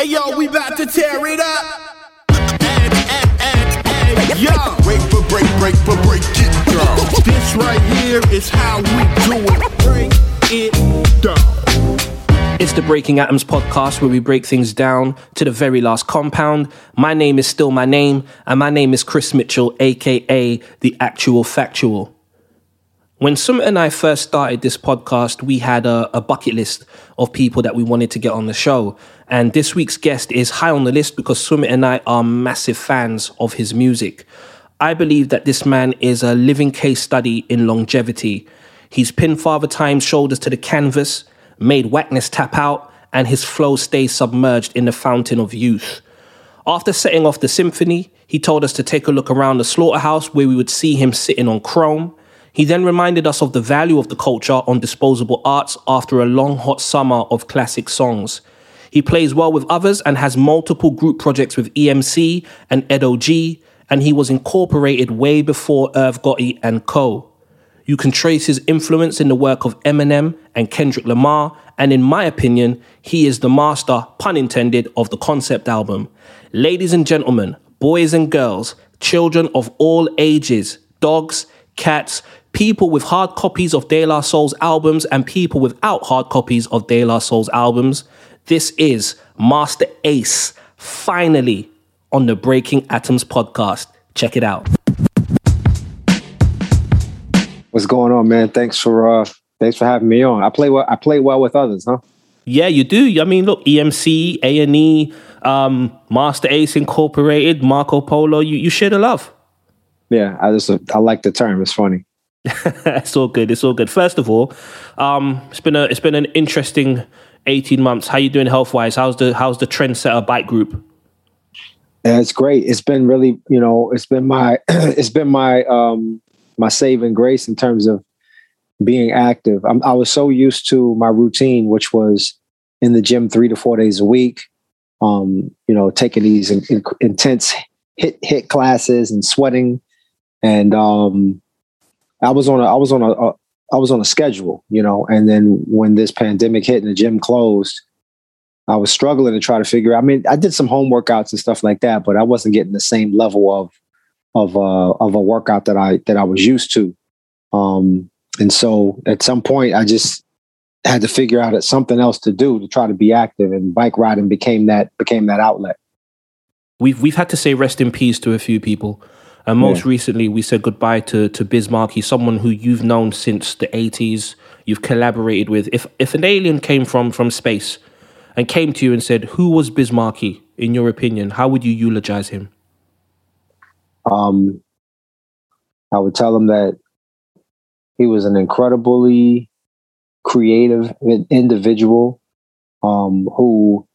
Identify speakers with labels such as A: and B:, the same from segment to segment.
A: Hey yo, we about to tear it up. Yo,
B: break for break, break for break it down.
A: This right here is how we do it. Break it down.
C: It's the Breaking Atoms podcast where we break things down to the very last compound. My name is still my name, and my name is Chris Mitchell, aka The Actual Factual. When Sumit and I first started this podcast, we had a, a, bucket list of people that we wanted to get on the show. And this week's guest is high on the list because Sumit and I are massive fans of his music. I believe that this man is a living case study in longevity. He's pinned Father Time's shoulders to the canvas, made whackness tap out, and his flow stays submerged in the fountain of youth. After setting off the symphony, he told us to take a look around the slaughterhouse where we would see him sitting on chrome he then reminded us of the value of the culture on disposable arts after a long hot summer of classic songs. He plays well with others and has multiple group projects with EMC and Edo G, and he was incorporated way before Irv Gotti and Co. You can trace his influence in the work of Eminem and Kendrick Lamar, and in my opinion, he is the master, pun intended, of the concept album. Ladies and gentlemen, boys and girls, children of all ages, dogs, cats, people with hard copies of De La Soul's albums and people without hard copies of De La Soul's albums. This is Masta Ace, finally on the Breaking Atoms podcast. Check it out.
D: What's going on, man? Thanks for uh thanks for having me on. I play well I play well with others, huh?
C: Yeah, you do. I mean, look, EMC, A&E, um, Masta Ace Incorporated, Marco Polo, you, you share the love.
D: Yeah, I just I like the term. It's funny.
C: it's all good. It's all good. First of all, um, it's been a it's been an interesting eighteen months. How you doing health wise? How's the how's the trendsetter bike group?
D: Yeah, it's great. It's been really, you know, it's been my it's been my um my saving grace in terms of being active. I'm, i was so used to my routine, which was in the gym three to four days a week. Um, you know, taking these in, in, intense HIIT HIIT classes and sweating, and um, I was on a I was on a, a I was on a schedule, you know, and then when this pandemic hit and the gym closed, I was struggling to try to figure. I mean, I did some home workouts and stuff like that, but I wasn't getting the same level of of uh, of a workout that I that I was used to. Um, and so at some point, I just had to figure out something else to do to try to be active, and bike riding became that became that outlet.
C: We've we've had to say rest in peace to a few people. And most yeah. recently, we said goodbye to to Biz Markie, someone who you've known since the '80s. You've collaborated with. If if an alien came from from space and came to you and said, "Who was Biz Markie in your opinion?" How would you eulogize him?
D: Um, I would tell him that he was an incredibly creative individual um, who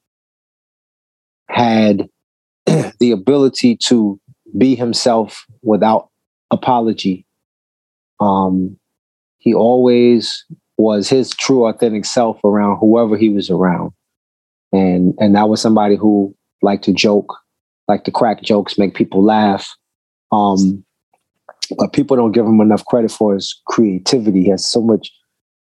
D: had the ability to be himself without apology. Um, he always was his true authentic self around whoever he was around. And and that was somebody who liked to joke, liked to crack jokes, make people laugh. Um, but people don't give him enough credit for his creativity. He has so much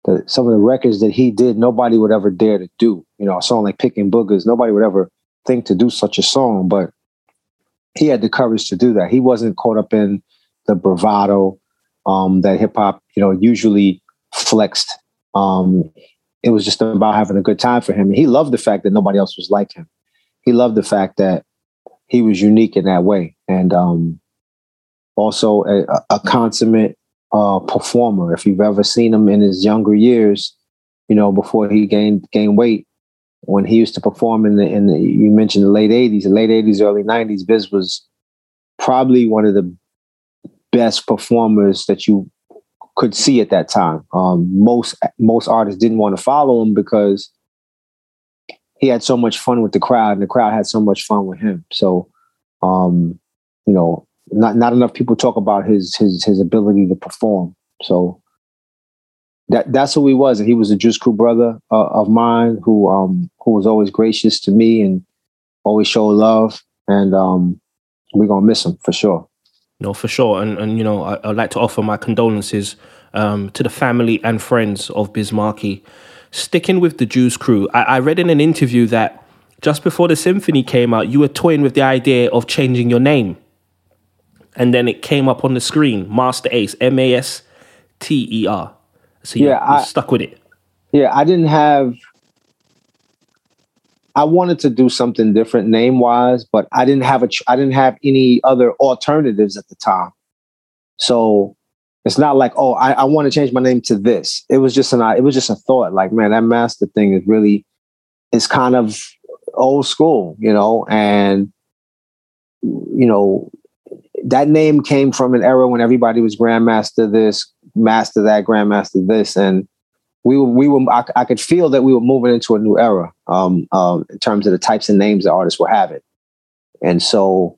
D: the, some of the records that he did, nobody would ever dare to do. You know, a song like Picking Boogers, nobody would ever think to do such a song. But he had the courage to do that. He wasn't caught up in the bravado um, that hip hop, you know, usually flexed. Um, it was just about having a good time for him. he loved the fact that nobody else was like him. He loved the fact that he was unique in that way, and um, also a, a consummate uh, performer. If you've ever seen him in his younger years, you know, before he gained gained weight, when he used to perform in the in the you mentioned the late 80s, the late 80s, early 90s, Biz was probably one of the best performers that you could see at that time. Um, most most artists didn't want to follow him because he had so much fun with the crowd, and the crowd had so much fun with him. So, um, you know, not not enough people talk about his his his ability to perform. So that that's who he was, and he was a Juice Crew brother uh, of mine who um who was always gracious to me and always showed love, and um we're gonna miss him for sure.
C: No, for sure, and and you know I, would like to offer my condolences um, to the family and friends of Biz Markie. Sticking with the Juice Crew, I, I read in an interview that just before the symphony came out, you were toying with the idea of changing your name. And then it came up on the screen, Master Ace, M A S T E R. So you,
D: Yeah,
C: you
D: I-
C: stuck with it.
D: Yeah, I didn't have. I wanted to do something different name wise, but I didn't have a I didn't have any other alternatives at the time. So it's not like, oh, I, I want to change my name to this. It was just an. It was just a thought. Like, man, that master thing is really, it's kind of old school, you know, and you know, that name came from an era when everybody was grandmaster this, master that, grandmaster this, and we were we were I, I could feel that we were moving into a new era um, um, in terms of the types of names the artists were having, and so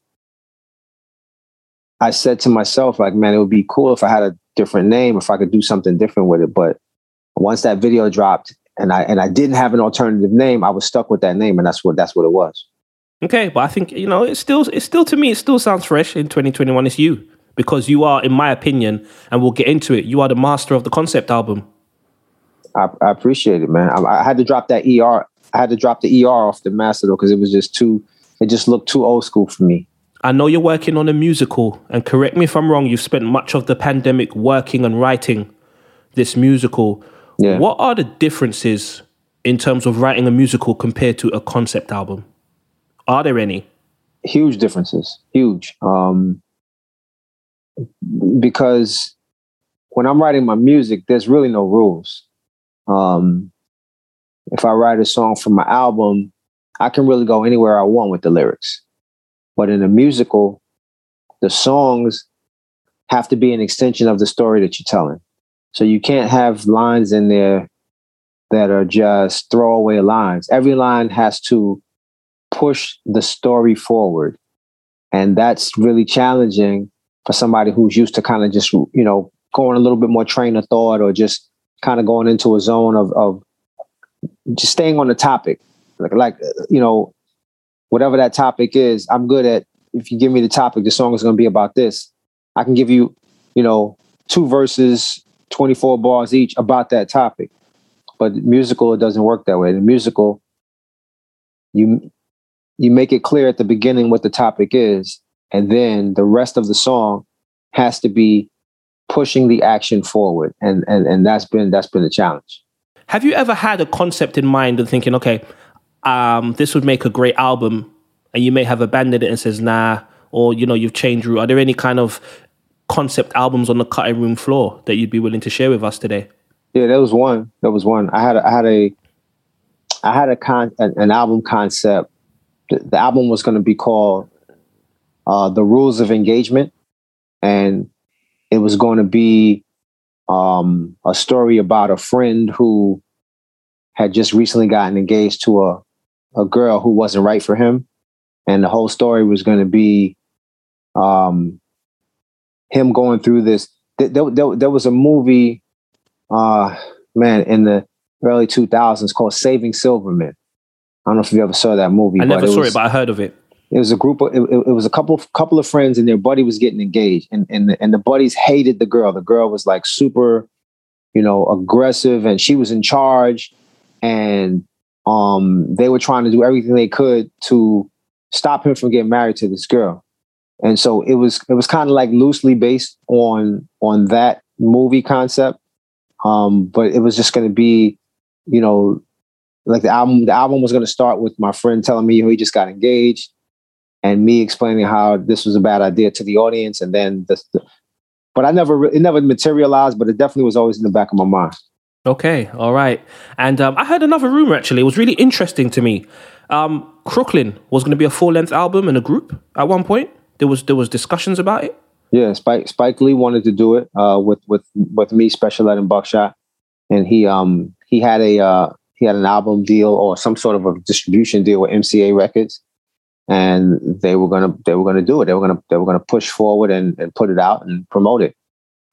D: I said to myself, like, man, it would be cool if I had a different name, if I could do something different with it. But once that video dropped, and I and I didn't have an alternative name, I was stuck with that name, and that's what that's what it was.
C: Okay, but I think you know it's still it's still to me it still sounds fresh in 2021. It's you because you are, in my opinion, and we'll get into it. You are the master of the concept album.
D: I, I appreciate it, man. I, I had to drop that ER. I had to drop the ER off the master though because it was just too. It just looked too old school for me.
C: I know you're working on a musical, and correct me if I'm wrong. You've spent much of the pandemic working and writing this musical.
D: Yeah.
C: What are the differences in terms of writing a musical compared to a concept album? Are there any?
D: huge differences. Huge. Um because when i'm writing my music there's really no rules. Um if i write a song for my album i can really go anywhere i want with the lyrics. But in a musical the songs have to be an extension of the story that you're telling. So you can't have lines in there that are just throwaway lines. Every line has to push the story forward. And that's really challenging for somebody who's used to kind of just, you know, going a little bit more train of thought or just kind of going into a zone of, of just staying on the topic. Like, like, you know, whatever that topic is, I'm good at, if you give me the topic, the song is going to be about this. I can give you, you know, two verses, 24 bars each about that topic. But musical, it doesn't work that way. The musical, you you make it clear at the beginning what the topic is, and then the rest of the song has to be pushing the action forward, and and and that's been that's been a challenge.
C: Have you ever had a concept in mind and thinking, okay, um, this would make a great album, and you may have abandoned it and says, nah, or you know, you've changed route. Are there any kind of concept albums on the cutting room floor that you'd be willing to share with us today?
D: Yeah, that was one. That was one. I had a, I had a I had a con an, an album concept. The, album was going to be called uh, "The Rules of Engagement," and it was going to be um, a story about a friend who had just recently gotten engaged to a a girl who wasn't right for him, and the whole story was going to be um, him going through this. There, there, there- there was a movie uh man in the early 2000s called saving silverman i don't know if you ever saw that movie
C: I never
D: it
C: saw
D: was,
C: it, but I heard of it.
D: it was a group of it, it- it was a couple of couple of friends and their buddy was getting engaged and and the, and the buddies hated the girl. The girl was like super you know aggressive and she was in charge and um they were trying to do everything they could to stop him from getting married to this girl. And so it was it was kind of like loosely based on on that movie concept. Um but it was just going to be you know like the album the album was going to start with my friend telling me he just got engaged and me explaining how this was a bad idea to the audience and then the, the but i never it never materialized but it definitely was always in the back of my mind
C: Okay, all right. And um, I heard another rumor actually. It was really interesting to me. Um, Crooklyn was going to be a full length album in a group at one point. There was there was discussions about it.
D: Yeah, Spike Spike Lee wanted to do it uh, with with with me, Special Ed, and Buckshot, and he um he had a uh, he had an album deal or some sort of a distribution deal with MCA Records, and they were gonna they were gonna do it. They were gonna they were gonna push forward and, and put it out and promote it.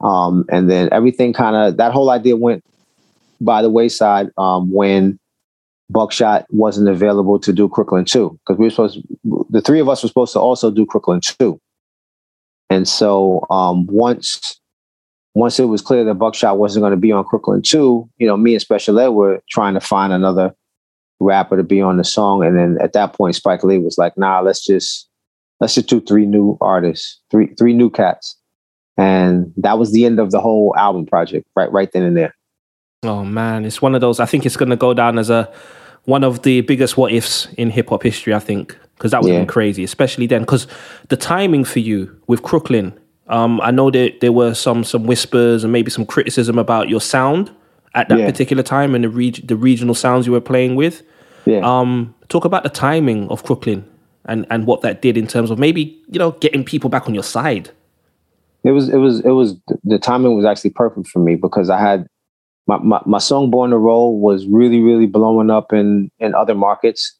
D: Um, and then everything kind of that whole idea went by the wayside um, when Buckshot wasn't available to do Crooklyn two because we were supposed the three of us were supposed to also do Crooklyn two. And so um, once once it was clear that Buckshot wasn't going to be on Crooklyn two, you know, me and Special Ed were trying to find another rapper to be on the song. And then at that point, Spike Lee was like, "Nah, let's just let's just do three new artists, three three new cats." And that was the end of the whole album project, right right then and there.
C: Oh man, it's one of those. I think it's going to go down as a one of the biggest what ifs in hip hop history. I think because that would have
D: Yeah.
C: been crazy, especially then. Because the timing for you with Crooklyn, um, I know that there were some some whispers and maybe some criticism about your sound at that
D: Yeah.
C: particular time and the reg- the regional sounds you were playing with.
D: Yeah.
C: Um, talk about the timing of Crooklyn and and what that did in terms of maybe you know getting people back on your side.
D: It was it was it was the timing was actually perfect for me because I had my, my, my song Born to Roll was really, really blowing up in in other markets,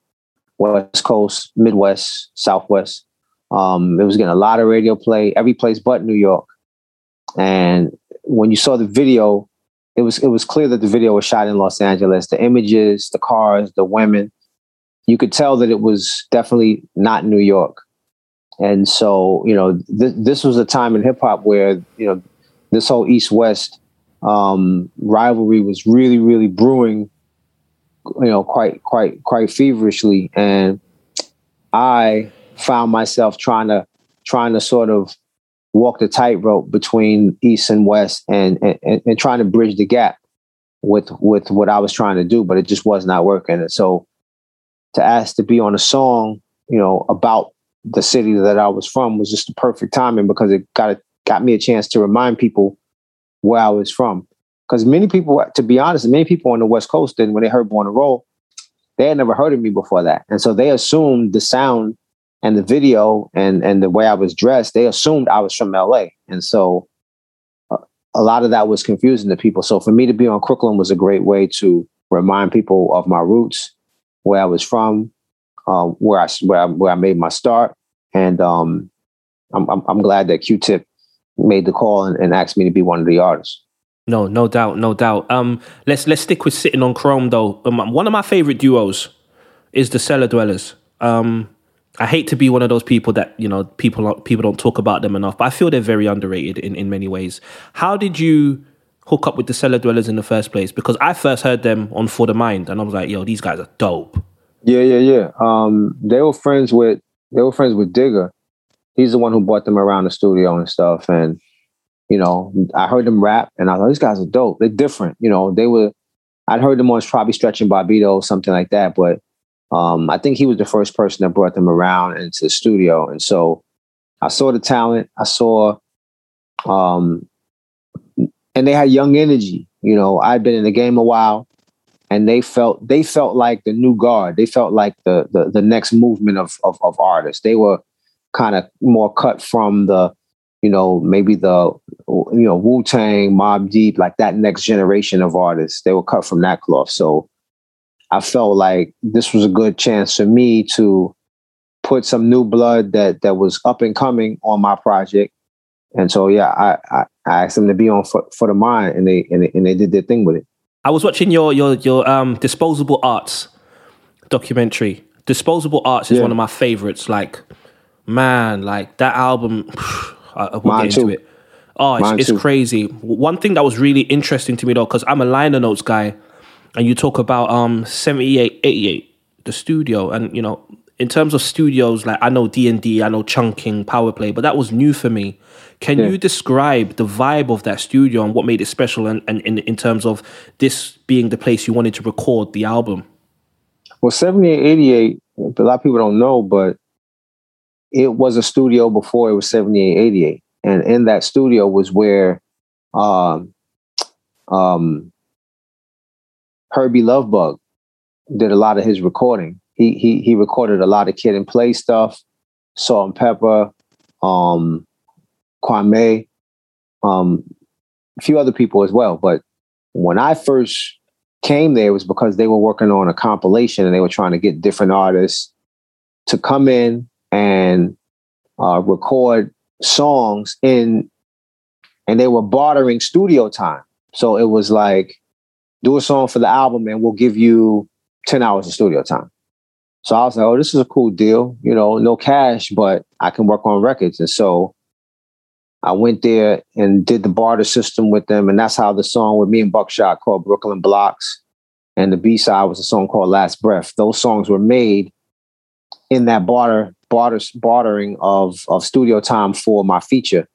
D: West Coast, Midwest, Southwest. Um, it was getting a lot of radio play, every place but New York. And when you saw the video, it was it was clear that the video was shot in Los Angeles. The images, the cars, the women, you could tell that it was definitely not New York. And so, you know, th- this was a time in hip hop where, you know, this whole East West um, rivalry was really, really brewing, you know, quite, quite, quite feverishly. And I found myself trying to, trying to sort of walk the tightrope between East and West and, and, and trying to bridge the gap with, with what I was trying to do, but it just was not working. And so to ask to be on a song, you know, about the city that I was from was just the perfect timing because it got got me a chance to remind people where I was from. Because many people, to be honest, many people on the West Coast, then when they heard Born to Roll, they had never heard of me before that, and so they assumed the sound and the video and and the way I was dressed, they assumed I was from LA, and so uh, a lot of that was confusing to people. So for me to be on Crooklyn was a great way to remind people of my roots, where I was from, um, where I where I, where I made my start, and um, I'm, I'm I'm glad that Q-Tip made the call and, and asked me to be one of the artists.
C: No, no doubt, no doubt. Um, let's let's stick with sitting on Chrome though. Um, one of my favorite duos is the Cellar Dwellers. Um, I hate to be one of those people that you know people people don't talk about them enough, but I feel they're very underrated in, in many ways. How did you hook up with the Cellar Dwellers in the first place? Because I first heard them on For the Mind, and I was like, yo, these guys are dope.
D: Yeah, yeah, yeah. Um, they were friends with they were friends with Digga. He's the one who brought them around the studio and stuff. And you know, I heard them rap, and I thought these guys are dope. They're different. You know, they were. I'd heard them on probably Stretch and Bobbito, or something like that. But um, I think he was the first person that brought them around into the studio, and so I saw the talent. I saw, um, and they had young energy. You know, I'd been in the game a while and they felt they felt like the new guard. They felt like the the, the next movement of, of of artists. They were kind of more cut from the, you know, maybe the you know Wu Tang, Mobb Deep, like that next generation of artists. They were cut from that cloth. So I felt like this was a good chance for me to put some new blood that that was up and coming on my project. And so yeah, I I, I asked them to be on for, for the mind, and they, and they and they did their thing with it.
C: I was watching your your your um disposable arts documentary. Disposable arts is
D: Yeah.
C: one of my favorites. Like, man, like that album. I, I will get into
D: too.
C: it. Oh, it's, it's crazy. One thing that was really interesting to me though, because I'm a liner notes guy, and you talk about um 78, 88, the studio, and you know, in terms of studios, like I know D and D, I know Chung King, power play, but that was new for me. Can
D: Yeah.
C: you describe the vibe of that studio and what made it special, and, and in, in terms of this being the place you wanted to record the album?
D: Well, 78, 88, a lot of people don't know, but it was a studio before it was 78, 88. And in that studio was where um, um, Hurby Luv Bug did a lot of his recording. He he he recorded a lot of Kid and Play stuff, Salt-N-Pepa, um, Kwame, um, a few other people as well. But when I first came there, it was because they were working on a compilation and they were trying to get different artists to come in and uh, record songs in, and they were bartering studio time. So it was like, do a song for the album and we'll give you 10 hours of studio time. So I was like, oh, this is a cool deal. You know, no cash, but I can work on records. And so I went there and did the barter system with them. And that's how the song with me and Buckshot called Brooklyn Blocks and the B side was a song called Last Breath. Those songs were made in that barter barter bartering of of studio time for my feature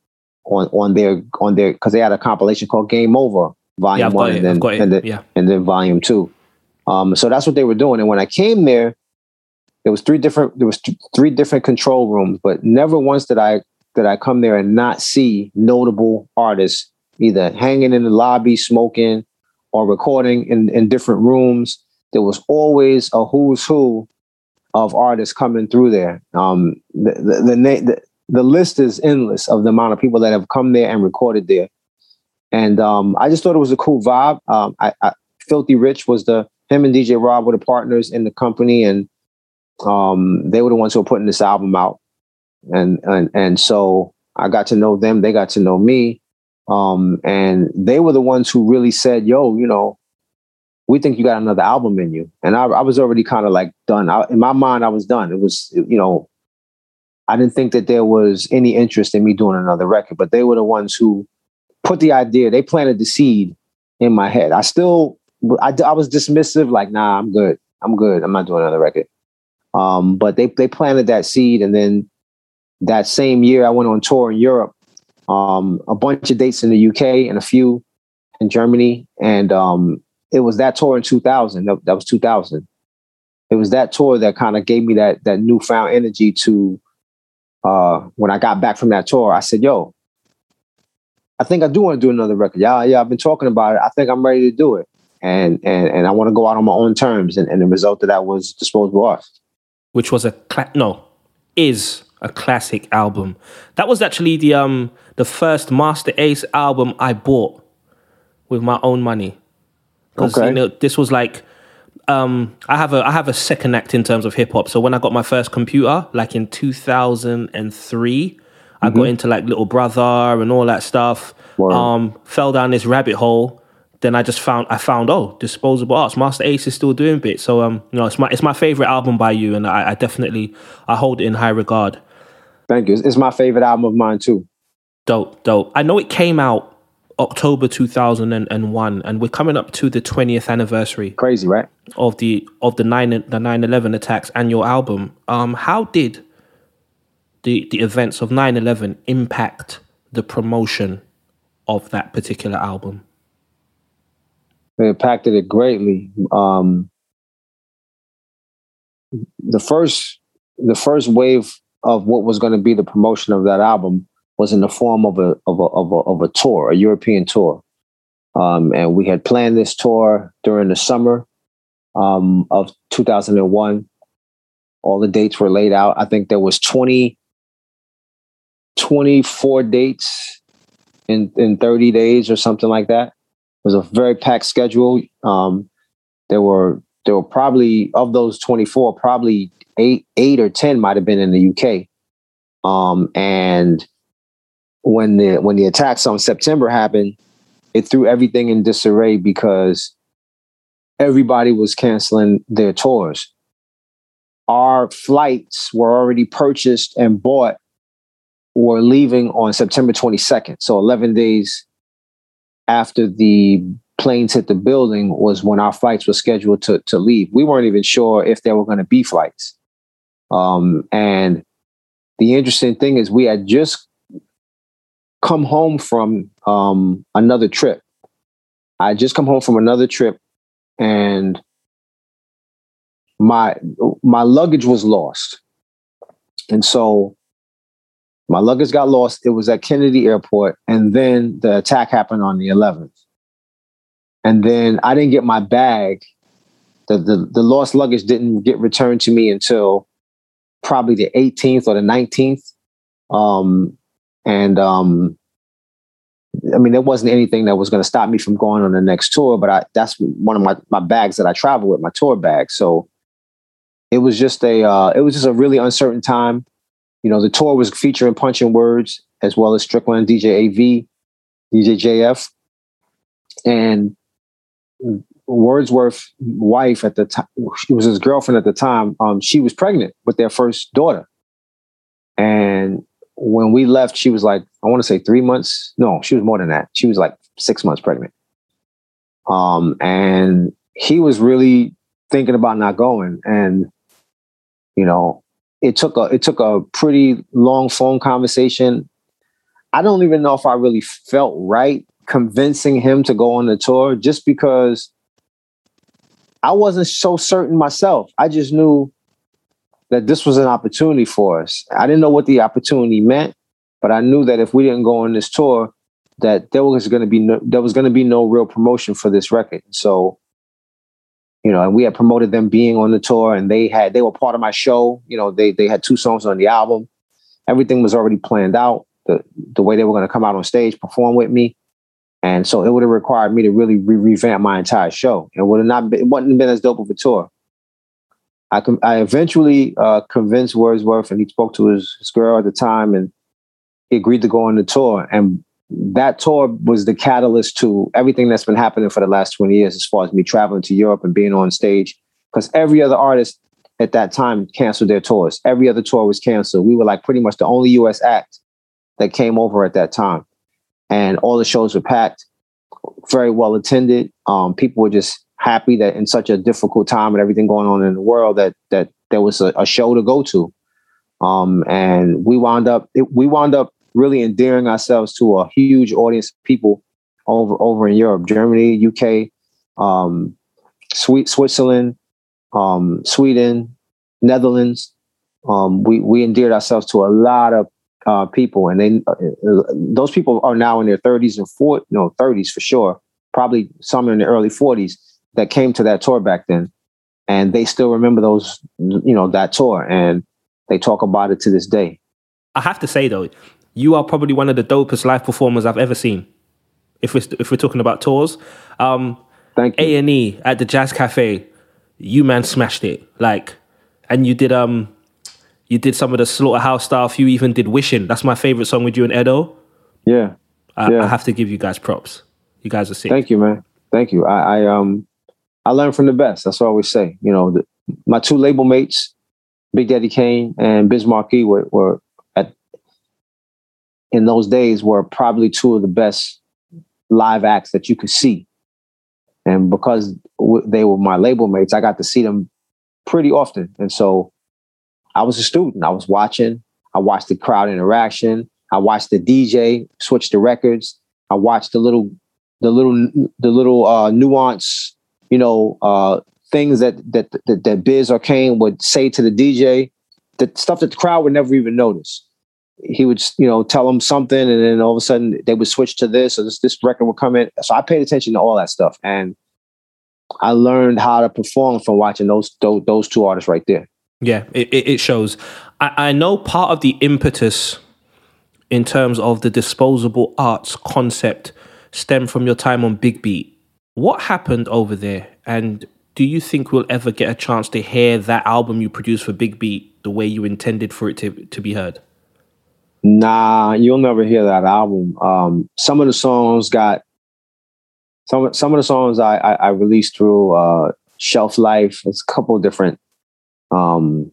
D: on on their on their because they had a compilation called Game Over Volume
C: I've
D: One and then and then
C: yeah.
D: and then Volume Two. Um, so that's what they were doing. And when I came there, there was three different there was th- three different control rooms, but never once did I did I come there and not see notable artists either hanging in the lobby smoking or recording in, in different rooms. There was always a who's who of artists coming through there. Um, the the the, the the list is endless of the amount of people that have come there and recorded there. And um, I just thought it was a cool vibe. Um, I, I, Filthy Rich was the him and DJ Rob were the partners in the company, and um, they were the ones who were putting this album out. And and and so I got to know them. They got to know me, um, and they were the ones who really said, "Yo, you know, we think you got another album in you." And I, I was already kind of like done. I, in my mind, I was done. It was, you know, I didn't think that there was any interest in me doing another record, but they were the ones who put the idea. They planted the seed in my head. I still, I, I was dismissive, like, nah, I'm good. I'm good. I'm not doing another record. Um, but they they planted that seed, and then that same year, I went on tour in Europe. Um, a bunch of dates in the UK and a few in Germany, and um, it was that tour in 2000. That, was 2000. It was that tour that kind of gave me that that newfound energy to. Uh, when I got back from that tour, I said, "Yo, I think I do want to do another record. Yeah, yeah, I've been talking about it. I think I'm ready to do it, and and and I want to go out on my own terms." And, and the result of that was Disposable Art.
C: which was a cla- no is a classic album. That was actually the um the first Masta Ace album I bought with my own money. Because
D: Okay.
C: you know this was like um I have a I have a second act in terms of hip hop. So when I got my first computer, like in two thousand and three, I got into like Little Brother and all that stuff.
D: Word.
C: Um, fell down this rabbit hole. Then I just found I found oh disposable arts. Masta Ace is still doing bits. So um you know it's my it's my favorite album by you, and I, I definitely I hold it in high regard.
D: Thank you. It's, my favorite album of mine too.
C: Dope, dope. I know it came out October two thousand and one, and we're coming up to the twentieth anniversary
D: Crazy, right?
C: of the of the nine the nine eleven attacks and your album. Um, how did the the events of 9-11 impact the promotion of that particular album?
D: It impacted it greatly. Um, the first the first wave of what was going to be the promotion of that album was in the form of a of a of a, of a tour, a European tour, um, and we had planned this tour during the summer um, of 2001. All the dates were laid out. I think there was 20, 24 dates in in 30 days or something like that. It was a very packed schedule. Um, there were there were probably of those 24, probably eight eight or ten might have been in the UK. Um, and when the when the attacks on September happened, it threw everything in disarray because everybody was canceling their tours. Our flights were already purchased and bought were leaving on September 22nd. So 11 days after the planes hit the building was when our flights were scheduled to, to leave. We weren't even sure if there were going to be flights. Um, and the interesting thing is we had just come home from um, another trip. I just come home from another trip and my my luggage was lost. And so my luggage got lost. It was at Kennedy Airport. And then the attack happened on the 11th. And then I didn't get my bag. The, the, the lost luggage didn't get returned to me until probably the 18th or the 19th. Um, and um, I mean, there wasn't anything that was going to stop me from going on the next tour, but I, that's one of my, my bags that I travel with, my tour bag. So it was just a, uh, it was just a really uncertain time you know, the tour was featuring Punch and Words as well as Strickland, DJ AV, DJ JF, and Wordsworth's wife at the time, she was his girlfriend at the time. Um, she was pregnant with their first daughter, and when we left, she was like, I want to say three months. No, she was more than that. She was like six months pregnant. Um, and he was really thinking about not going, and you know, it took a it took a pretty long phone conversation. I don't even know if I really felt right convincing him to go on the tour, just because I wasn't so certain myself. I just knew that this was an opportunity for us. I didn't know what the opportunity meant, but I knew that if we didn't go on this tour, that there was going to be no, there was going to be no real promotion for this record. So, you know, and we had promoted them being on the tour, and they had they were part of my show. You know, they they had two songs on the album. Everything was already planned out. The the way they were going to come out on stage, perform with me. And so it would have required me to really re- revamp my entire show. It would have not been, it wouldn't have been as dope of a tour. I, com- I eventually uh, convinced Wordsworth, and he spoke to his, his girl at the time, and he agreed to go on the tour. And that tour was the catalyst to everything that's been happening for the last 20 years, as far as me traveling to Europe and being on stage. Because every other artist at that time canceled their tours. Every other tour was canceled. We were like pretty much the only US act that came over at that time and all the shows were packed, very well attended. Um, people were just happy that in such a difficult time and everything going on in the world that that there was a, a show to go to. Um, and we wound up it, we wound up really endearing ourselves to a huge audience of people over over in Europe, Germany, UK, um, Switzerland, um, Sweden, Netherlands. Um, we we endeared ourselves to a lot of uh, people, and they uh, those people are now in their 30s and 40, no 30s for sure, probably some in the early 40s that came to that tour back then, and they still remember those, you know, that tour, and they talk about it to this day.
C: I have to say though, you are probably one of the dopest live performers I've ever seen. If we're if we're talking about tours, um,
D: Thank you.
C: A and E at the Jazz Cafe, you man smashed it. Like, and you did um you did some of the Slaughterhouse stuff. You even did Wishing. That's my favorite song with you and Edo.
D: Yeah.
C: I,
D: Yeah.
C: I have to give you guys props. You guys are sick.
D: Thank you, man. Thank you. I, I um I learned from the best. That's what I always say. You know, the, my two label mates, Big Daddy Kane and Biz Markie, were, were in those days were probably two of the best live acts that you could see. And because w- they were my label mates, I got to see them pretty often. And so I was a student. I was watching. I watched the crowd interaction. I watched the DJ switch the records. I watched the little, the little, the little uh, nuance, you know, uh, things that that that, that Biz or Kane would say to the DJ, the stuff that the crowd would never even notice. He would, you know, tell them something, and then all of a sudden they would switch to this, or this this record would come in. So I paid attention to all that stuff, and I learned how to perform from watching those those, those two artists right there.
C: Yeah, it, it shows. I, I know part of the impetus in terms of the disposable arts concept stemmed from your time on Big Beat. What happened over there? And do you think we'll ever get a chance to hear that album you produced for Big Beat the way you intended for it to, to be heard?
D: Nah, you'll never hear that album. Um, some of the songs got some some of the songs I I, I released through uh, Shelf Life. It's a couple different um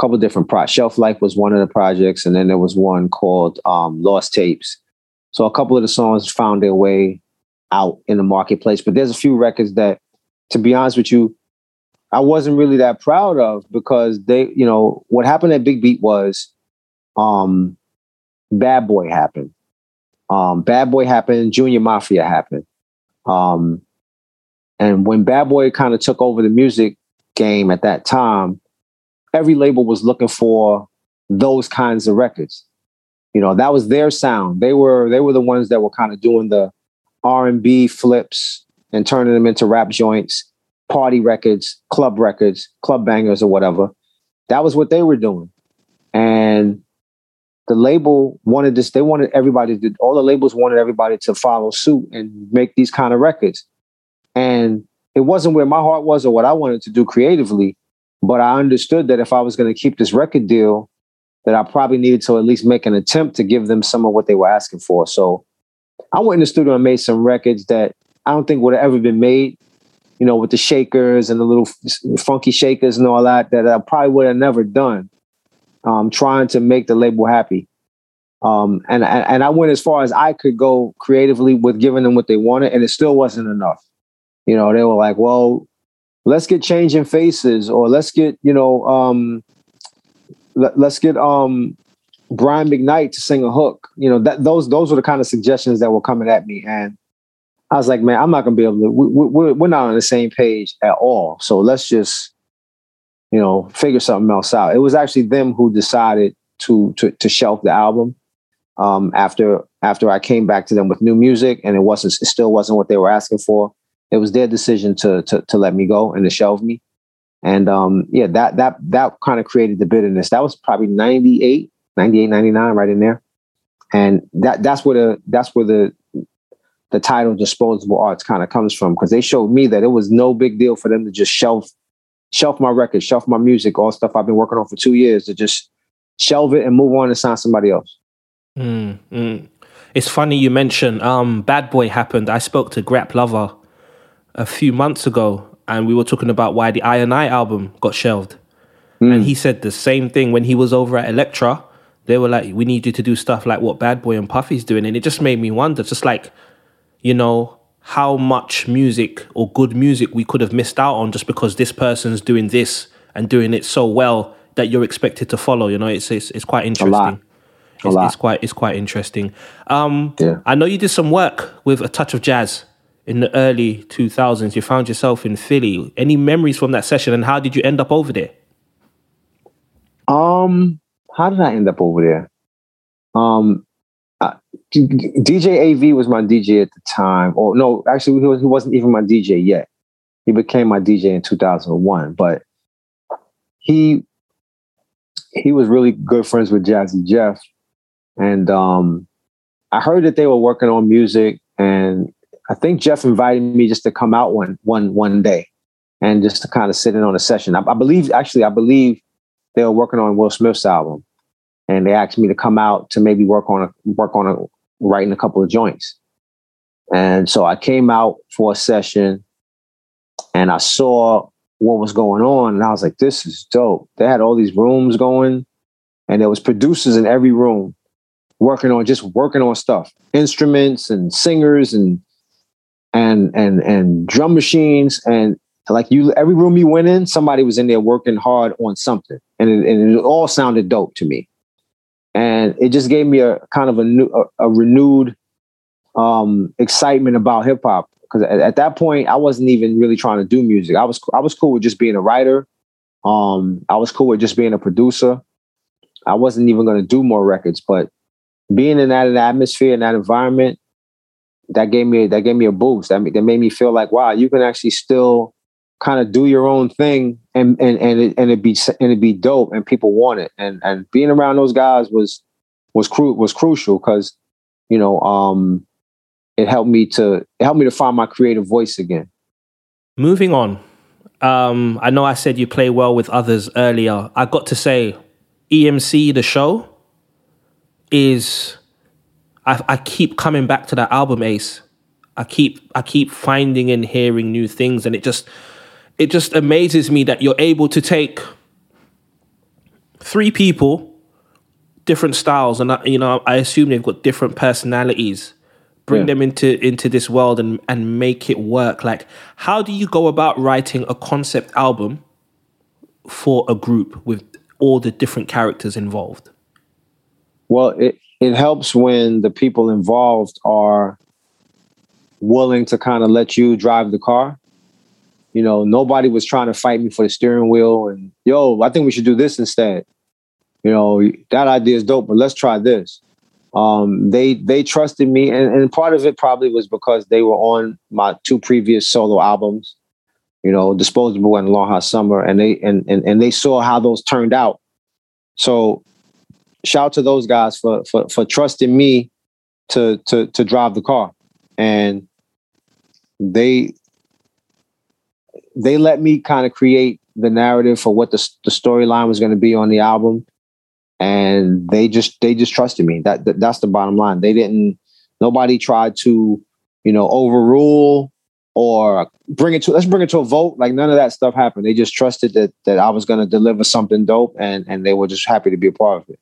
D: couple different pro Shelf Life was one of the projects, and then there was one called um, Lost Tapes. So a couple of the songs found their way out in the marketplace, but there's a few records that, to be honest with you, I wasn't really that proud of because they, you know, what happened at Big Beat was um Bad Boy happened. Um, Bad Boy happened. Junior Mafia happened. Um, and when Bad Boy kind of took over the music game at that time, every label was looking for those kinds of records. You know, that was their sound. They were they were the ones that were kind of doing the R and B flips and turning them into rap joints, party records, club records, club bangers, or whatever. That was what they were doing, and the label wanted this. They wanted everybody to. All the labels wanted everybody to follow suit and make these kind of records, and it wasn't where my heart was or what I wanted to do creatively. But I understood that if I was going to keep this record deal, that I probably needed to at least make an attempt to give them some of what they were asking for. So I went in the studio and made some records that I don't think would have ever been made. You know, with the shakers and the little funky shakers and all that, that I probably would have never done. Um, trying to make the label happy. Um, and, and and I went as far as I could go creatively with giving them what they wanted, and it still wasn't enough. You know, they were like, "Well, let's get changing faces or let's get you know um let, let's get um brian mcknight to sing a hook you know that those those were the kind of suggestions that were coming at me and i was like man i'm not gonna be able to we, we, we're not on the same page at all so let's just you know figure something else out it was actually them who decided to to, to shelf the album um after after i came back to them with new music and it wasn't it still wasn't what they were asking for it was their decision to to, to let me go and to shelve me. And um, yeah, that that that kind of created the bitterness. That was probably 98, 98, 99, right in there. And that that's where the that's where the the title disposable arts kind of comes from because they showed me that it was no big deal for them to just shelf shelf my record, shelf my music, all stuff I've been working on for two years to just shelve it and move on and sign somebody else.
C: Mm, mm. It's funny you mentioned um, Bad Boy happened. I spoke to Grap Luva a few months ago, and we were talking about why the I and I album got shelved. Mm. And he said the same thing when he was over at Elektra. They were like, "We need you to do stuff like what Bad Boy and Puffy's doing," and it just made me wonder, just like, you know, how much music or good music we could have missed out on just because this person's doing this and doing it so well that you're expected to follow. You know, it's it's, it's quite interesting. A lot. A It's, it's, quite it's quite interesting. Um, yeah. I know you did some work with a touch of jazz in the early 2000s. You found yourself in Philly. Any memories from that session, and how did you end up over there?
D: Um, how did I end up over there? Um, DJ AV was my DJ at the time. Or no, actually, he, was, he wasn't even my DJ yet. He became my DJ in 2001. But he he was really good friends with Jazzy Jeff, and um, I heard that they were working on music, and I think Jeff invited me just to come out one one one day and just to kind of sit in on a session. I, I, believe actually I believe they were working on Will Smith's album, and they asked me to come out to maybe work on a work on a writing a couple of joints. And so I came out for a session, and I saw what was going on, and I was like, "This is dope." They had all these rooms going, and there was producers in every room working on just working on stuff, instruments and singers and and and and drum machines and like you every room you went in somebody was in there working hard on something and it, and it all sounded dope to me and it just gave me a kind of a new a, a renewed um excitement about hip hop. Because at, at, that point I wasn't even really trying to do music. I was I was cool with just being a writer. Um I was cool with just being a producer. I wasn't even going to do more records but being in that atmosphere and that environment that gave me that gave me a boost. That, that made me feel like, wow, you can actually still kind of do your own thing and and and it, and it be and it be dope and people want it. And and being around those guys was was cru- was crucial because you know um it helped me to it helped me to find my creative voice again.
C: Moving on. Um, I know I said you play well with others earlier. I got to say, EMC the show is I, I keep coming back to that album, Ace. I keep I keep finding and hearing new things, and it just it just amazes me that you're able to take three people, different styles, and I, you know I assume they've got different personalities. Bring yeah. them into into this world and and make it work. Like, how do you go about writing a concept album for a group with all the different characters involved?
D: Well, it it helps when the people involved are willing to kind of let you drive the car. You know, nobody was trying to fight me for the steering wheel and yo, I think we should do this instead. You know, that idea is dope, but let's try this. Um, they they trusted me, and, and part of it probably was because they were on my two previous solo albums, you know, Disposable and Long Hot Summer, and they and, and and they saw how those turned out. So shout out to those guys for for for trusting me to to to drive the car, and they they let me kind of create the narrative for what the the storyline was going to be on the album, and they just they just trusted me. That, that that's the bottom line. They didn't. Nobody tried to, you know, overrule or bring it to let's bring it to a vote. Like none of that stuff happened. They just trusted that that I was going to deliver something dope, and and they were just happy to be a part of it.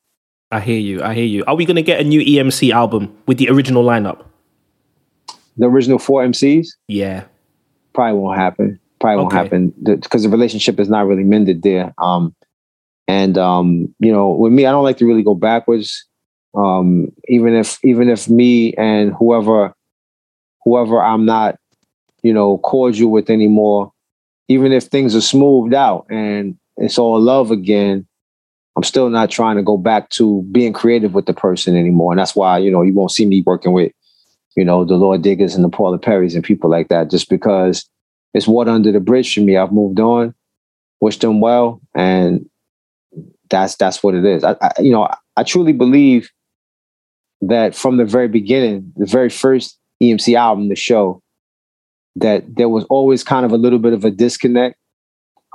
C: I hear you. I hear you. Are we going to get a new EMC album with the original lineup?
D: The original four MCs?
C: Yeah.
D: Probably won't happen. Probably won't
C: Okay.
D: happen because the relationship is not really mended there. Um, and um, you know, with me, I don't like to really go backwards. Um, even if even if me and whoever whoever I'm not, you know, cordial with anymore, even if things are smoothed out and it's all love again, I'm still not trying to go back to being creative with the person anymore. And that's why, you know, you won't see me working with, you know, the Lord Diggas and the Paula Perrys and people like that, just because it's water under the bridge for me. I've moved on, wish them well, and that's that's what it is. I, I you know, I, I truly believe that from the very beginning, the very first EMC album, the show, that there was always kind of a little bit of a disconnect.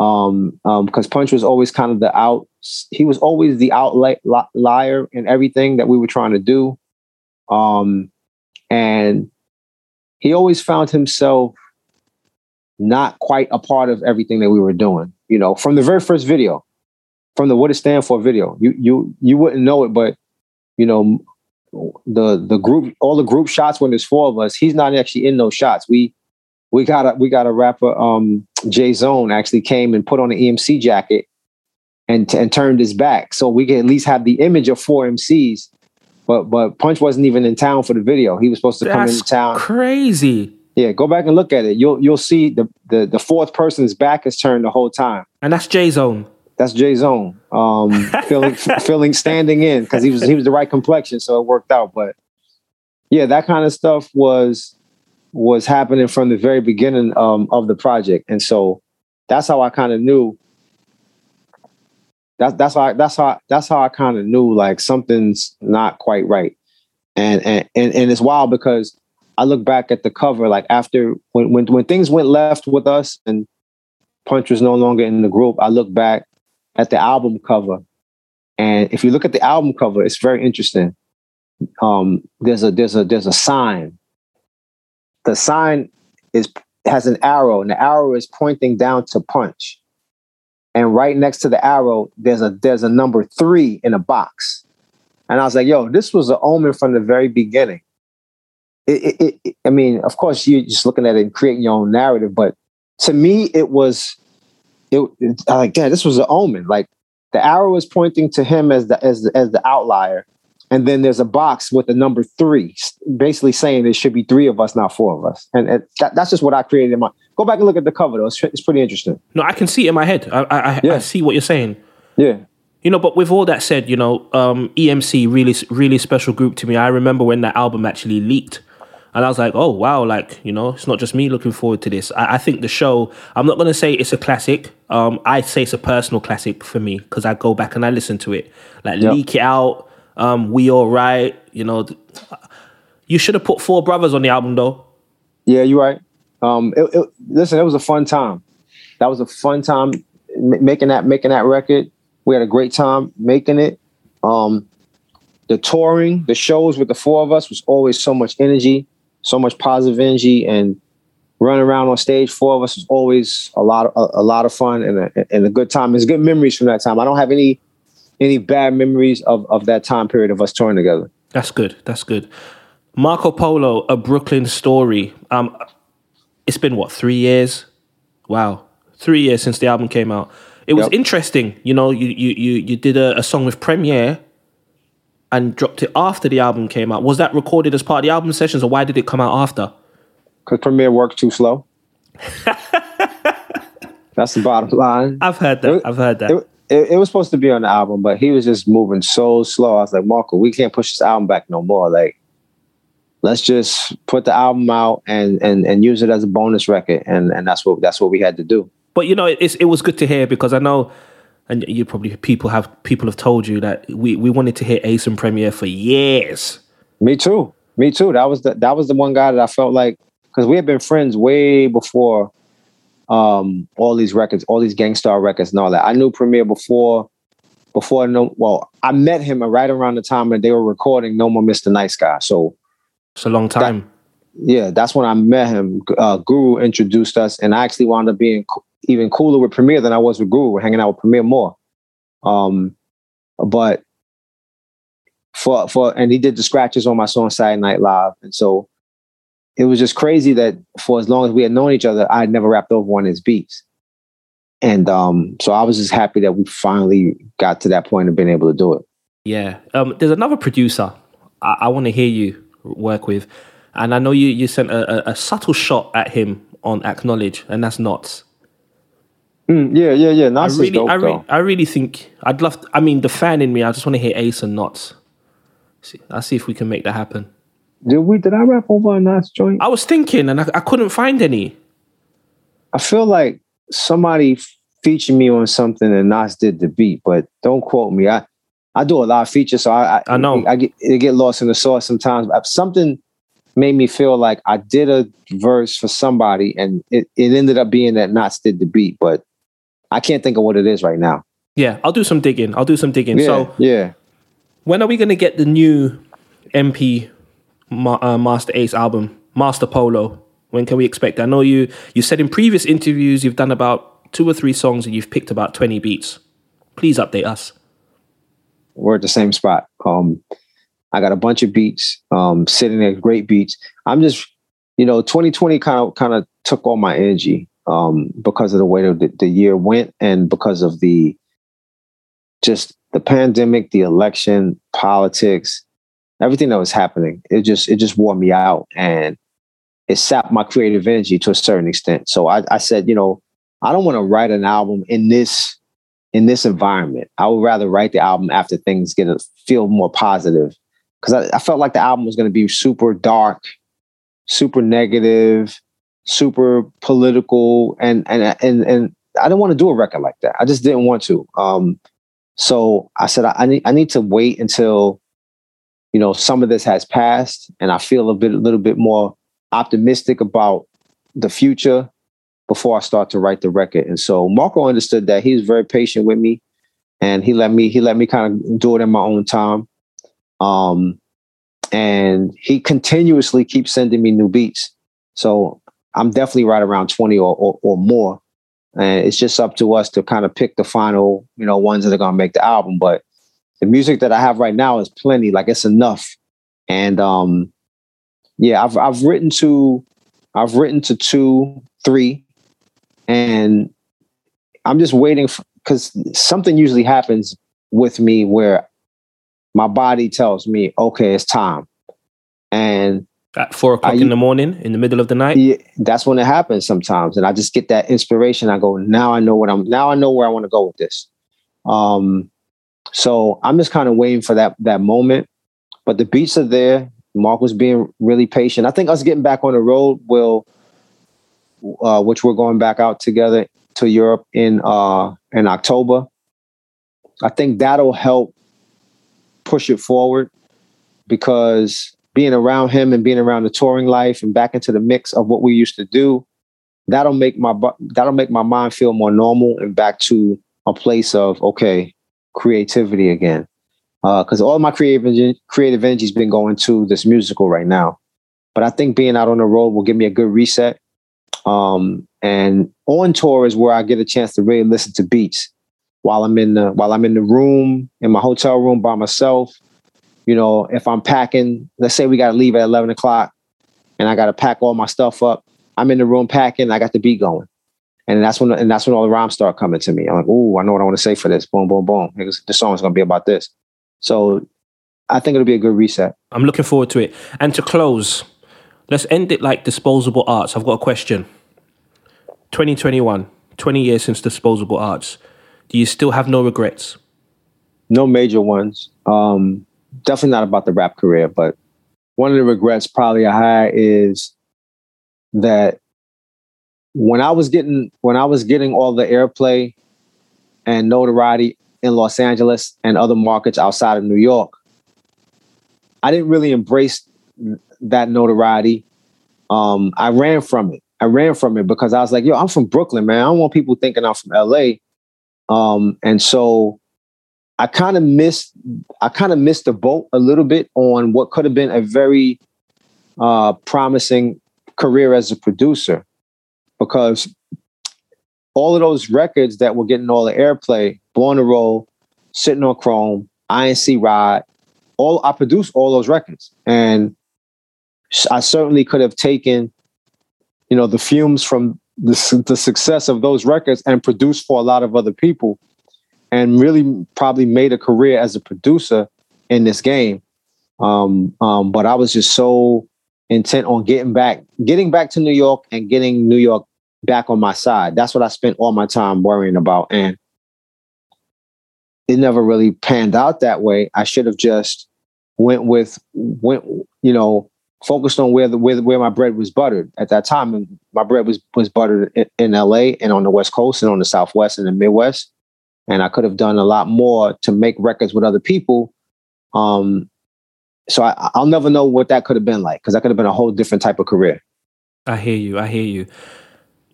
D: Um, um, because Punch was always kind of the out, he was always the outlier in everything that we were trying to do. Um, and he always found himself not quite a part of everything that we were doing. You know, from the very first video, from the "What It Stand For" video, you you you wouldn't know it, but you know, the the group, all the group shots when there's four of us, he's not actually in those shots. We we got a we got a rapper, um, J-Zone, actually came and put on an EMC jacket and and turned his back, so we can at least have the image of four MCs. But but Punch wasn't even in town for the video. He was supposed to come
C: That's
D: into town.
C: crazy.
D: Yeah, go back and look at it. You'll you'll see the the the fourth person's back is turned the whole time.
C: And that's J-Zone.
D: That's J-Zone. Um, feeling feeling standing in because he was he was the right complexion, so it worked out. But yeah, that kind of stuff was was happening from the very beginning um, of the project, and so that's how I kind of knew. That's that's how I, that's how that's how I kind of knew like something's not quite right, and and and, and it's wild because I look back at the cover like after when when when things went left with us and Punch was no longer in the group. I look back at the album cover, and if you look at the album cover, it's very interesting. Um, there's a there's a there's a sign. The sign is has an arrow, and the arrow is pointing down to Punch. And right next to the arrow, there's a there's a number three in a box. And I was like, "Yo, this was an omen from the very beginning." It, it, it, I mean, of course, you're just looking at it and creating your own narrative, but to me, it was it, it I like yeah, this was an omen. Like the arrow is pointing to him as the as the, as the outlier, and then there's a box with the number three, basically saying there should be three of us, not four of us. And, and that, that's just what I created in my. Go back and look at the cover though; it's, it's pretty interesting.
C: No, I can see it in my head. I I, I, I see what you're saying.
D: Yeah,
C: You know, but with all that said, you know, um, EMC really, really special group to me. I remember when that album actually leaked, and I was like, oh wow, like you know, it's not just me looking forward to this. I, I think the show. I'm not gonna say it's a classic. Um, I say it's a personal classic for me because I go back and I listen to it. Like
D: Yep.
C: leak it out. Um, we all right. You know, you should have put Four Brothers on the album though.
D: yeah, you're right. Um, it, it, listen, it was a fun time. That was a fun time m- making that making that record. We had a great time making it. Um, the touring, the shows with the four of us was always so much energy, so much positive energy, and running around on stage, four of us was always a lot of a, a lot of fun and a, and a good time. There's good memories from that time. I don't have any any bad memories of of that time period of us touring together.
C: That's good. That's good. Marco Polo, a Brooklyn story. Um, it's been what three years? Wow, three years since the album came out. It was
D: Yep.
C: interesting. You know, you you you you did a, a song with Premier and dropped it after the album came out. Was that recorded as part of the album sessions, or why did it come out after?
D: Because Premier worked too slow. That's the bottom line.
C: I've heard that. I've heard that.
D: It, it, it was supposed to be on the album, but he was just moving so slow. I was like, Marco, we can't push this album back no more. Like, let's just put the album out and and and use it as a bonus record. And and that's what that's what we had to do.
C: But you know, it's, it was good to hear because I know, and you probably people have people have told you that we, we wanted to hear Ace and Premier for years.
D: Me too. Me too. That was the that was the one guy that I felt like because we had been friends way before um all these records, all these Gang Starr records and all that. I knew Premier before before no well, I met him right around the time that they were recording No More Mr. Nice Guy. So
C: It's a long time.
D: yeah, that's when I met him. Uh, Guru introduced us, and I actually wound up being even cooler with Premier than I was with Guru. We're hanging out with Premier more. Um, but for for and he did the scratches on my song Saturday Night Live, and so it was just crazy that for as long as we had known each other, I had never rapped over one of his beats. And um, so I was just happy that we finally got to that point of being able to do it.
C: Yeah. Um, there's another producer I, I want to hear you work with, and I know you you sent a, a, a subtle shot at him on Acknowledge, and that's Nottz.
D: Mm, yeah, yeah, yeah.
C: I
D: Nottz is
C: really,
D: dope
C: I, re- I really think I'd love. I mean, the fan in me, I just want to hear Ace and Nottz. See, I'll see if we can make that happen.
D: Did we? Did I rap over a Nottz joint?
C: I was thinking, and I, I couldn't find any.
D: I feel like somebody featured me on something and Nottz did the beat, but don't quote me. I I do a lot of features, so I
C: I know.
D: I get it get lost in the sauce sometimes. But Something made me feel like I did a verse for somebody, and it, it ended up being that Nottz did the beat, but I can't think of what it is right now.
C: Yeah, I'll do some digging. I'll do some digging.
D: Yeah,
C: So,
D: yeah.
C: when are we going to get the new MP Ma- uh, Masta Ace album, Master Polo? When can we expect? I know you. You said in previous interviews you've done about two or three songs and you've picked about twenty beats. Please update us.
D: we're at the same spot. Um, I got a bunch of beats um, sitting there, great beats. I'm just, you know, 2020 kind of kind of took all my energy um, because of the way the, the year went and because of the just the pandemic, the election, politics, everything that was happening. It just it just wore me out and it sapped my creative energy to a certain extent. So I, I said, you know, I don't want to write an album in this in this environment. I would rather write the album after things get a feel more positive. Because I, I felt like the album was going to be super dark, super negative, super political, and and and and I didn't want to do a record like that. I just didn't want to. Um, so I said I, I need I need to wait until you know some of this has passed, and I feel a bit a little bit more optimistic about the future before I start to write the record. And so Marco understood that. He was very patient with me and he let me he let me kind of do it in my own time. Um and he continuously keeps sending me new beats. So I'm definitely right around 20 or, or, or more. And it's just up to us to kind of pick the final, you know, ones that are gonna make the album. But the music that I have right now is plenty, like it's enough. And um yeah, I've I've written to I've written to two, three, and I'm just waiting because something usually happens with me where my body tells me, okay, it's time. And
C: At four o'clock
D: Are
C: in the morning, in the middle of the night.
D: yeah, that's when it happens sometimes. And I just get that inspiration. I go, now I know what I'm now I know where I want to go with this. Um, so I'm just kind of waiting for that that moment. But the beats are there. Mark was being really patient. I think us getting back on the road will uh, which we're going back out together to Europe in uh in October. I think that'll help push it forward because being around him and being around the touring life and back into the mix of what we used to do, that'll make my that'll make my mind feel more normal and back to a place of okay creativity again. Because all my creative creative energy's been going to this musical right now, but I think being out on the road will give me a good reset. Um, and on tour is where I get a chance to really listen to beats while I'm in the while I'm in the room in my hotel room by myself. You know, if I'm packing, let's say we got to leave at eleven o'clock, and I got to pack all my stuff up. I'm in the room packing. I got the beat going, and that's when and that's when all the rhymes start coming to me. I'm like, "Ooh, I know what I want to say for this." Boom, boom, boom. Because The song's gonna be about this. So, I think it'll be a good reset.
C: I'm looking forward to it. And to close, let's end it like disposable arts. I've got a question. 2021, 20 years since disposable arts. Do you still have no regrets?
D: no major ones. Um, definitely not about the rap career, but one of the regrets probably I had is that when I was getting when I was getting all the airplay and notoriety in Los Angeles and other markets outside of New York, I didn't really embrace that notoriety. Um, I ran from it. I ran from it because I was like, yo, I'm from Brooklyn, man. I don't want people thinking I'm from LA. Um, and so I kind of missed I kind of missed the boat a little bit on what could have been a very uh, promising career as a producer because all of those records that were getting all the airplay, Born to Roll, Sitting on Chrome, INC Ride, all I produced all those records. And I certainly could have taken, you know, the fumes from the, the success of those records and produced for a lot of other people and really probably made a career as a producer in this game. Um, um, but I was just so intent on getting back, getting back to New York and getting New York back on my side. That's what I spent all my time worrying about. And it never really panned out that way. I should have just went with went, you know, focused on where the where, where my bread was buttered at that time. And my bread was was buttered in, in LA and on the West Coast and on the Southwest and the Midwest. And I could have done a lot more to make records with other people. Um, so I, I'll never know what that could have been like because that could have been a whole different type of career.
C: I hear you. I hear you.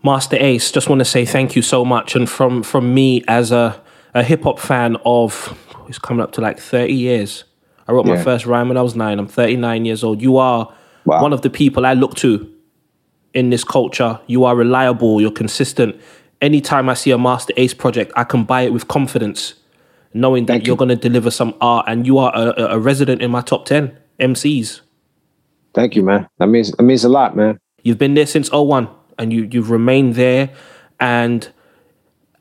C: Masta Ace, just want to say thank you so much. And from from me as a, a hip hop fan of it's coming up to like 30 years. I wrote my first rhyme when I was nine. I'm 39 years old. You are
D: Wow.
C: one of the people I look to in this culture. You are reliable, you're consistent. Anytime I see a Masta Ace project, I can buy it with confidence, knowing that
D: Thank
C: you're
D: you.
C: going to deliver some art and you are a, a- resident in my top 10 MCs.
D: Thank you, man. That means that means a lot, man.
C: You've been there since 01 and you, you've remained there. And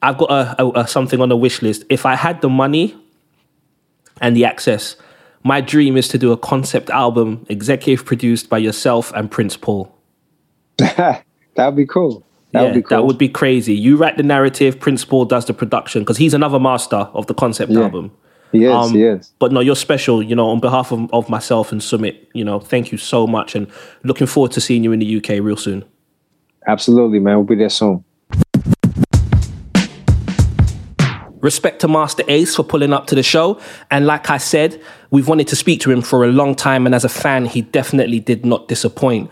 C: I've got a, a, a something on the wish list. If I had the money and the access, my dream is to do a concept album executive produced by yourself and Prince Paul.
D: that would be cool. That
C: yeah,
D: would be cool.
C: that would be crazy. You write the narrative, Prince Paul does the production because he's another master of the concept
D: Yeah.
C: album.
D: he is.
C: um,
D: he is.
C: But no, you're special. You know, on behalf of, of myself and Summit, you know, thank you so much, and looking forward to seeing you in the UK real soon.
D: Absolutely, man. We'll be there soon.
C: Respect to Masta Ace for pulling up to the show. And like I said, we've wanted to speak to him for a long time. And as a fan, he definitely did not disappoint.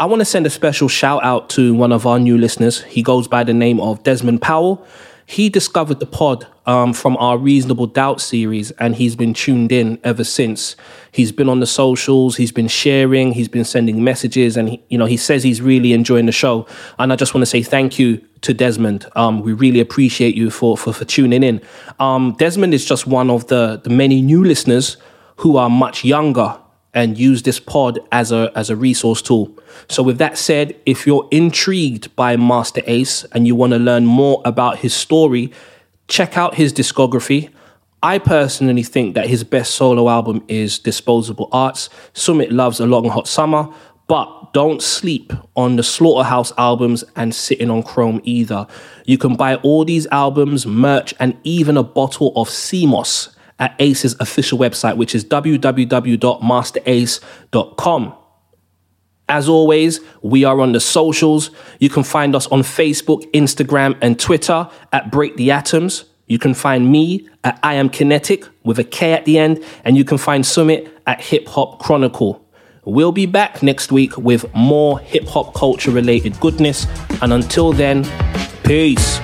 C: I want to send a special shout out to one of our new listeners. He goes by the name of Desmond Powell. He discovered the pod um, from our Reasonable Doubt series, and he's been tuned in ever since. He's been on the socials, he's been sharing, he's been sending messages, and he, you know he says he's really enjoying the show. And I just want to say thank you to Desmond. Um, we really appreciate you for for, for tuning in. Um, Desmond is just one of the the many new listeners who are much younger and use this pod as a as a resource tool. So with that said, if you're intrigued by Masta Ace and you want to learn more about his story, check out his discography. I personally think that his best solo album is Disposable Arts. Summit loves A Long Hot Summer, but don't sleep on the Slaughterhouse albums and sitting on Chrome either. You can buy all these albums, merch, and even a bottle of CMOS at Ace's official website, which is www.masterace.com. As always, we are on the socials. You can find us on Facebook, Instagram, and Twitter at Break the Atoms. You can find me at I Am Kinetic with a K at the end, and you can find Summit at Hip Hop Chronicle. We'll be back next week with more hip hop culture related goodness. And until then, peace.